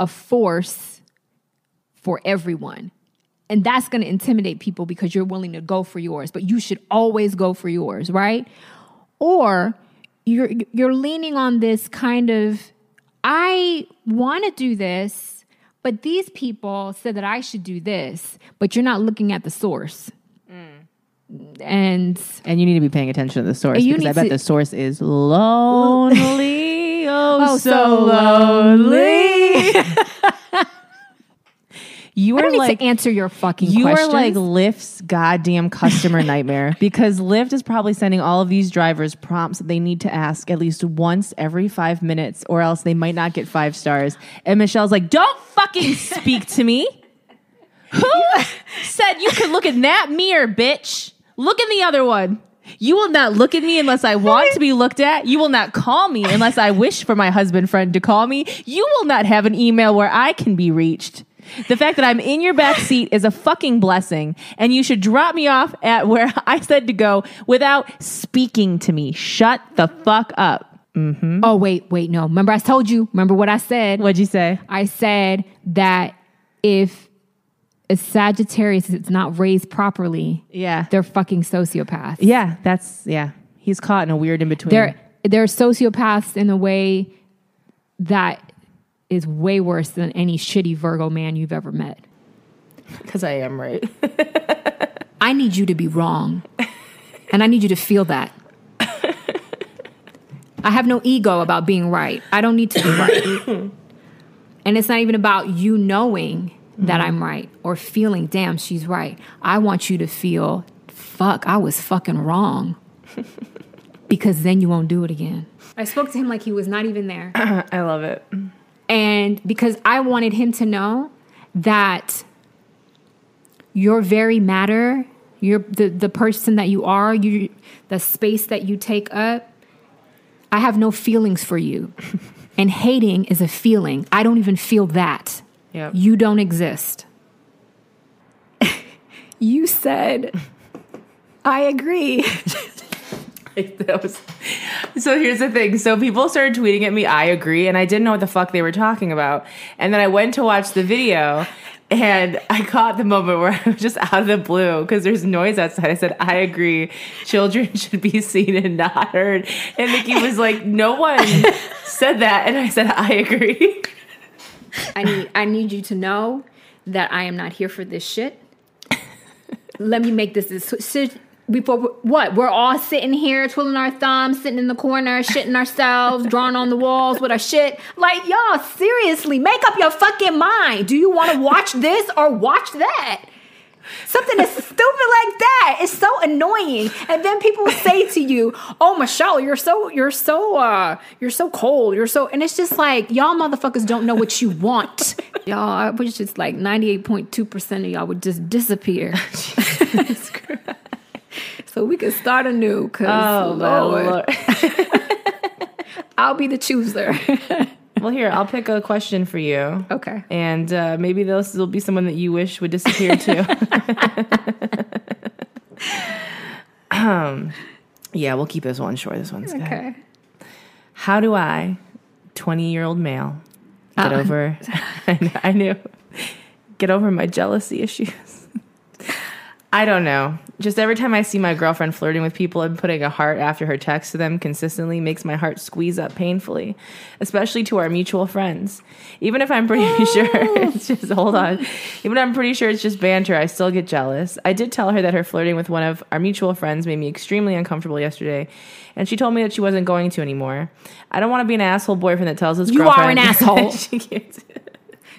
a force for everyone. And that's going to intimidate people because you're willing to go for yours, but you should always go for yours, right? Or you're you're leaning on this kind of I want to do this, but these people said that I should do this, but you're not looking at the source. And and you need to be paying attention to the source because I bet to- the source is lonely. oh, Oh, so, lonely. you are like to answer your fucking you questions. are like Lyft's goddamn customer nightmare because Lyft is probably sending all of these drivers prompts that they need to ask at least once every five minutes, or else they might not get five stars. And Michelle's like, "Don't fucking speak to me." Who said you could look in that mirror, bitch? Look in the other one. You will not look at me unless I want to be looked at. You will not call me unless I wish for my husband friend to call me. You will not have an email where I can be reached. The fact that I'm in your back seat is a fucking blessing, and you should drop me off at where I said to go without speaking to me. Shut the fuck up. Mm-hmm. Oh wait, wait, no. Remember I told you. Remember what I said? What'd you say? I said that if a Sagittarius is not raised properly, Yeah. they're fucking sociopaths. Yeah, that's, yeah. He's caught in a weird in between. They're they're sociopaths in a way that is way worse than any shitty Virgo man you've ever met. Because I am right. I need you to be wrong. And I need you to feel that. I have no ego about being right. I don't need to be right. and it's not even about you knowing that I'm right or feeling, damn, she's right. I want you to feel, fuck, I was fucking wrong. because then you won't do it again. I spoke to him like he was not even there. I love it. And because I wanted him to know that your very matter, your the, the person that you are, you the space that you take up, I have no feelings for you. and hating is a feeling. I don't even feel that. Yep. You don't exist. you said I agree. was so here's the thing so people started tweeting at me i agree and i didn't know what the fuck they were talking about and then i went to watch the video and i caught the moment where i was just out of the blue because there's noise outside i said i agree children should be seen and not heard and nikki was like no one said that and i said i agree I need I need you to know that I am not here for this shit. Let me make this shit before what we're all sitting here twiddling our thumbs, sitting in the corner, shitting ourselves, drawing on the walls with our shit. Like y'all, seriously, make up your fucking mind. Do you want to watch this or watch that? Something as stupid like that is so annoying. And then people will say to you, "Oh, Michelle, you're so you're so uh you're so cold. You're so." And it's just like y'all motherfuckers don't know what you want. y'all, I wish just like ninety eight point two percent of y'all would just disappear. so we can start anew. Cause oh Lord, lord I'll be the chooser. Well here i'll pick a question for you okay. and uh, maybe this will be someone that you wish would disappear too. um, yeah, we'll keep this one short. This one's good. Okay. How do I, twenty-year-old male, get over? I knew. Get over my jealousy issues. I don't know. Just every time I see my girlfriend flirting with people and putting a heart after her text to them consistently makes my heart squeeze up painfully, especially to our mutual friends. Even if I'm pretty sure it's just, hold on. Even if I'm pretty sure it's just banter, I still get jealous. I did tell her that her flirting with one of our mutual friends made me extremely uncomfortable yesterday, and she told me that she wasn't going to anymore. I don't want to be an asshole boyfriend that tells his girlfriend. You are an asshole.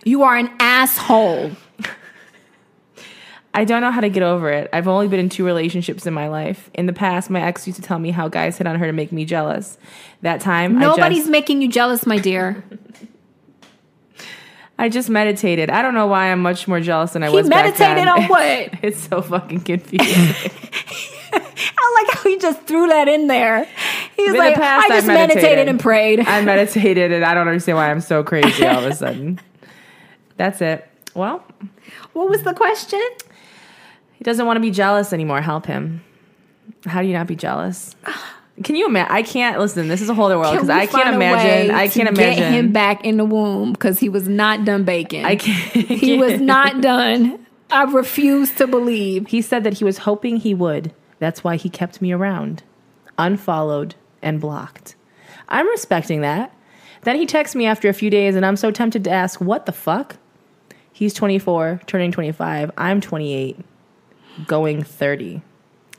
You are an asshole. I don't know how to get over it. I've only been in two relationships in my life. In the past, my ex used to tell me how guys hit on her to make me jealous. That time, Nobody's I just, making you jealous, my dear. I just meditated. I don't know why I'm much more jealous than I He was. back meditated on what? It's so fucking confusing. I like how he just threw that in there. He's In the like, past, I I just meditated. meditated. and prayed. I meditated, and I don't understand why I'm so crazy all of a sudden. That's it. Well, what was the question? He doesn't want to be jealous anymore. Help him. How do you not be jealous? Can you imagine? I can't listen. This is a whole other world because I can't imagine. I can't get imagine him back in the womb because he was not done baking. I can't. he was not done. I refuse to believe. He said that he was hoping he would. That's why he kept me around, unfollowed and blocked. I'm respecting that. Then he texts me after a few days, and I'm so tempted to ask, "What the fuck?" He's 24, turning 25. I'm 28, going 30.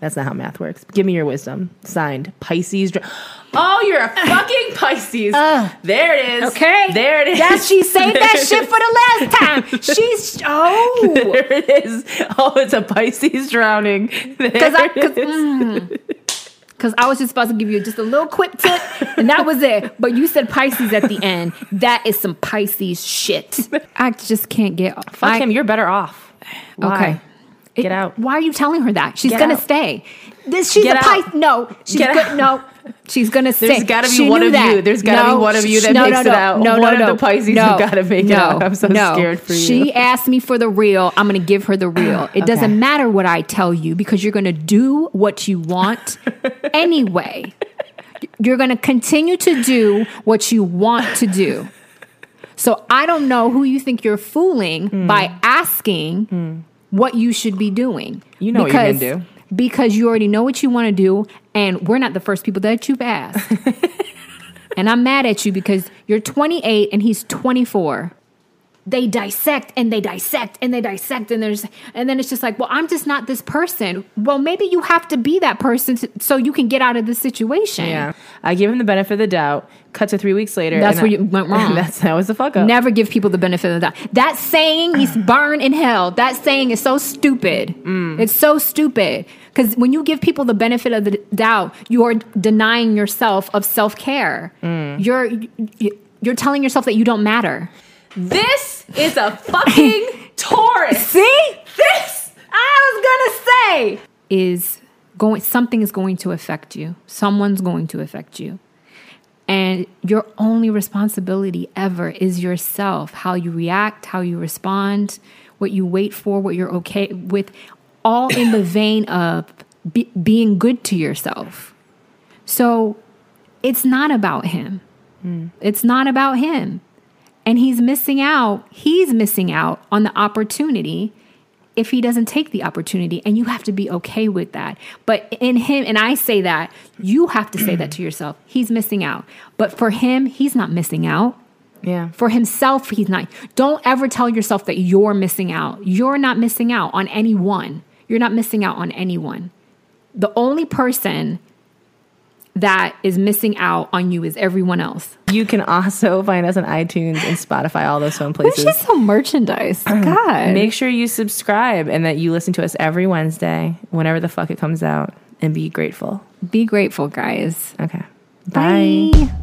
That's not how math works. Give me your wisdom. Signed, Pisces. Dr- oh, you're a ah. fucking Pisces. Ah. there it is. Okay. There it is. That she saved that shit for the last time. She's oh, There it is. Oh, it's a Pisces drowning. because I is. Mm. because I was just about to give you just a little quick tip, and that was it. But you said Pisces at the end. That is some Pisces shit. I just can't get. Fuck I- him. You're better off. Why? Okay. Get out. Why are you telling her that? She's Get gonna out. stay. This she's Get a. Pisces. No, she's Get good. out. No, she's gonna stay. There's gotta be She one of that. you. There's gotta be one of you that no, makes no, it no. out. No, One no, of the Pisces no, have gotta make it out. I'm so no. scared for you. She asked me for the real. I'm gonna give her the real. It doesn't matter what I tell you because you're gonna do what you want anyway. You're gonna continue to do what you want to do. So I don't know who you think you're fooling Hmm. by asking what you should be doing. You know what you're gonna do. Because you already know what you want to do, and we're not the first people that you've asked. and I'm mad at you because you're 28 and he's 24. They dissect and they dissect and they dissect and there's and then it's just like, well, I'm just not this person. Well, maybe you have to be that person to, so you can get out of this situation. Yeah. I give him the benefit of the doubt. Cut to three weeks later. That's where I- you went wrong. that's that was the fuck up. Never give people the benefit of the doubt. That saying, he's burned in hell. That saying is so stupid. Mm. It's so stupid. Because when you give people the benefit of the doubt, you are denying yourself of self care. Mm. You're you're telling yourself that you don't matter. This is a fucking Taurus. See, this I was gonna say is going. Something is going to affect you. Someone's going to affect you. And your only responsibility ever is yourself how you react, how you respond, what you wait for, what you're okay with, all in the vein of be, being good to yourself. So it's not about him. Hmm. It's not about him. And he's missing out. He's missing out on the opportunity if he doesn't take the opportunity and you have to be okay with that. But in him and i say that you have to say that to yourself. He's missing out. But for him he's not missing out. Yeah. for himself he's not. Don't ever tell yourself that you're missing out. You're not missing out on anyone. You're not missing out on anyone. The only person that is missing out on you is everyone else You can also find us on iTunes and Spotify, all those fun places. just some merchandise god Make sure you subscribe and that you listen to us every Wednesday, whenever the fuck it comes out, and be grateful. be grateful guys Okay. Bye. Bye.